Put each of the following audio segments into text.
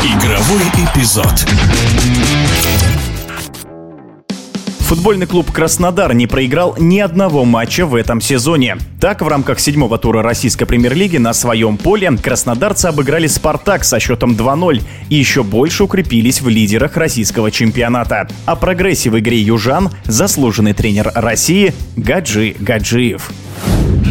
Игровой эпизод. Футбольный клуб «Краснодар» не проиграл ни одного матча в этом сезоне. Так, в рамках седьмого тура российской премьер-лиги на своем поле краснодарцы обыграли «Спартак» со счетом 2-0 и еще больше укрепились в лидерах российского чемпионата. О прогрессе в игре южан заслуженный тренер России Гаджи Гаджиев.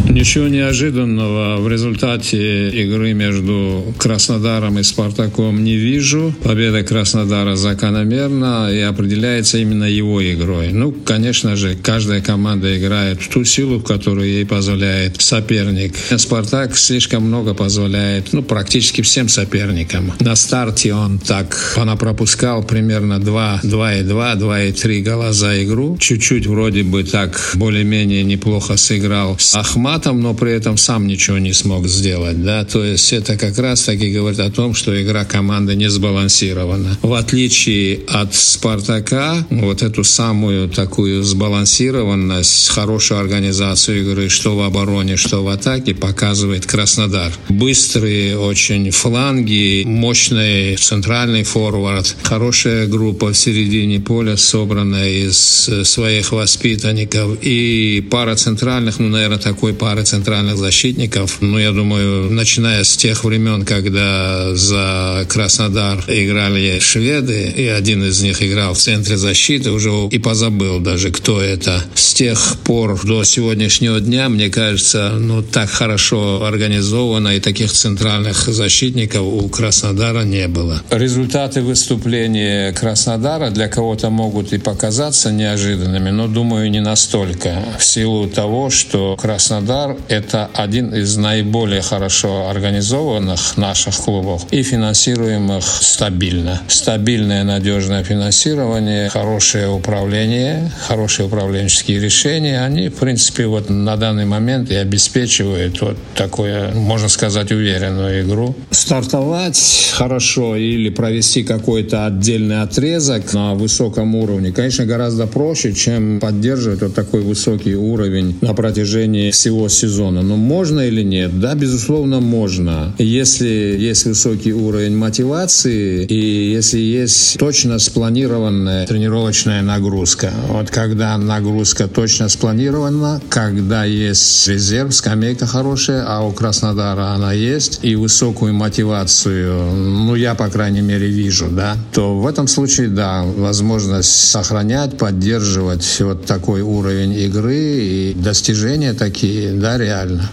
Ничего неожиданного в результате игры между Краснодаром и Спартаком не вижу. Победа Краснодара закономерна и определяется именно его игрой. Ну, конечно же, каждая команда играет в ту силу, которую ей позволяет соперник. Спартак слишком много позволяет, ну, практически всем соперникам. На старте он так, она пропускал примерно 2, 2,2, 2,3 гола за игру. Чуть-чуть вроде бы так более-менее неплохо сыграл с Ахматом, этом, но при этом сам ничего не смог сделать, да, то есть это как раз таки говорит о том, что игра команды не сбалансирована. В отличие от Спартака, вот эту самую такую сбалансированность, хорошую организацию игры, что в обороне, что в атаке, показывает Краснодар. Быстрые очень фланги, мощный центральный форвард, хорошая группа в середине поля, собранная из своих воспитанников и пара центральных, ну, наверное, такой пары пары центральных защитников. Ну, я думаю, начиная с тех времен, когда за Краснодар играли шведы, и один из них играл в центре защиты, уже и позабыл даже, кто это. С тех пор до сегодняшнего дня, мне кажется, ну, так хорошо организовано, и таких центральных защитников у Краснодара не было. Результаты выступления Краснодара для кого-то могут и показаться неожиданными, но, думаю, не настолько. В силу того, что Краснодар Краснодар – это один из наиболее хорошо организованных наших клубов и финансируемых стабильно. Стабильное, надежное финансирование, хорошее управление, хорошие управленческие решения, они, в принципе, вот на данный момент и обеспечивают вот такое, можно сказать, уверенную игру. Стартовать хорошо или провести какой-то отдельный отрезок на высоком уровне, конечно, гораздо проще, чем поддерживать вот такой высокий уровень на протяжении всего сезона. Но можно или нет? Да, безусловно, можно. Если есть высокий уровень мотивации и если есть точно спланированная тренировочная нагрузка. Вот когда нагрузка точно спланирована, когда есть резерв, скамейка хорошая, а у Краснодара она есть, и высокую мотивацию, ну, я, по крайней мере, вижу, да, то в этом случае, да, возможность сохранять, поддерживать вот такой уровень игры и достижения такие, да, реально.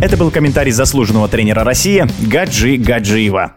Это был комментарий заслуженного тренера России Гаджи Гаджиева.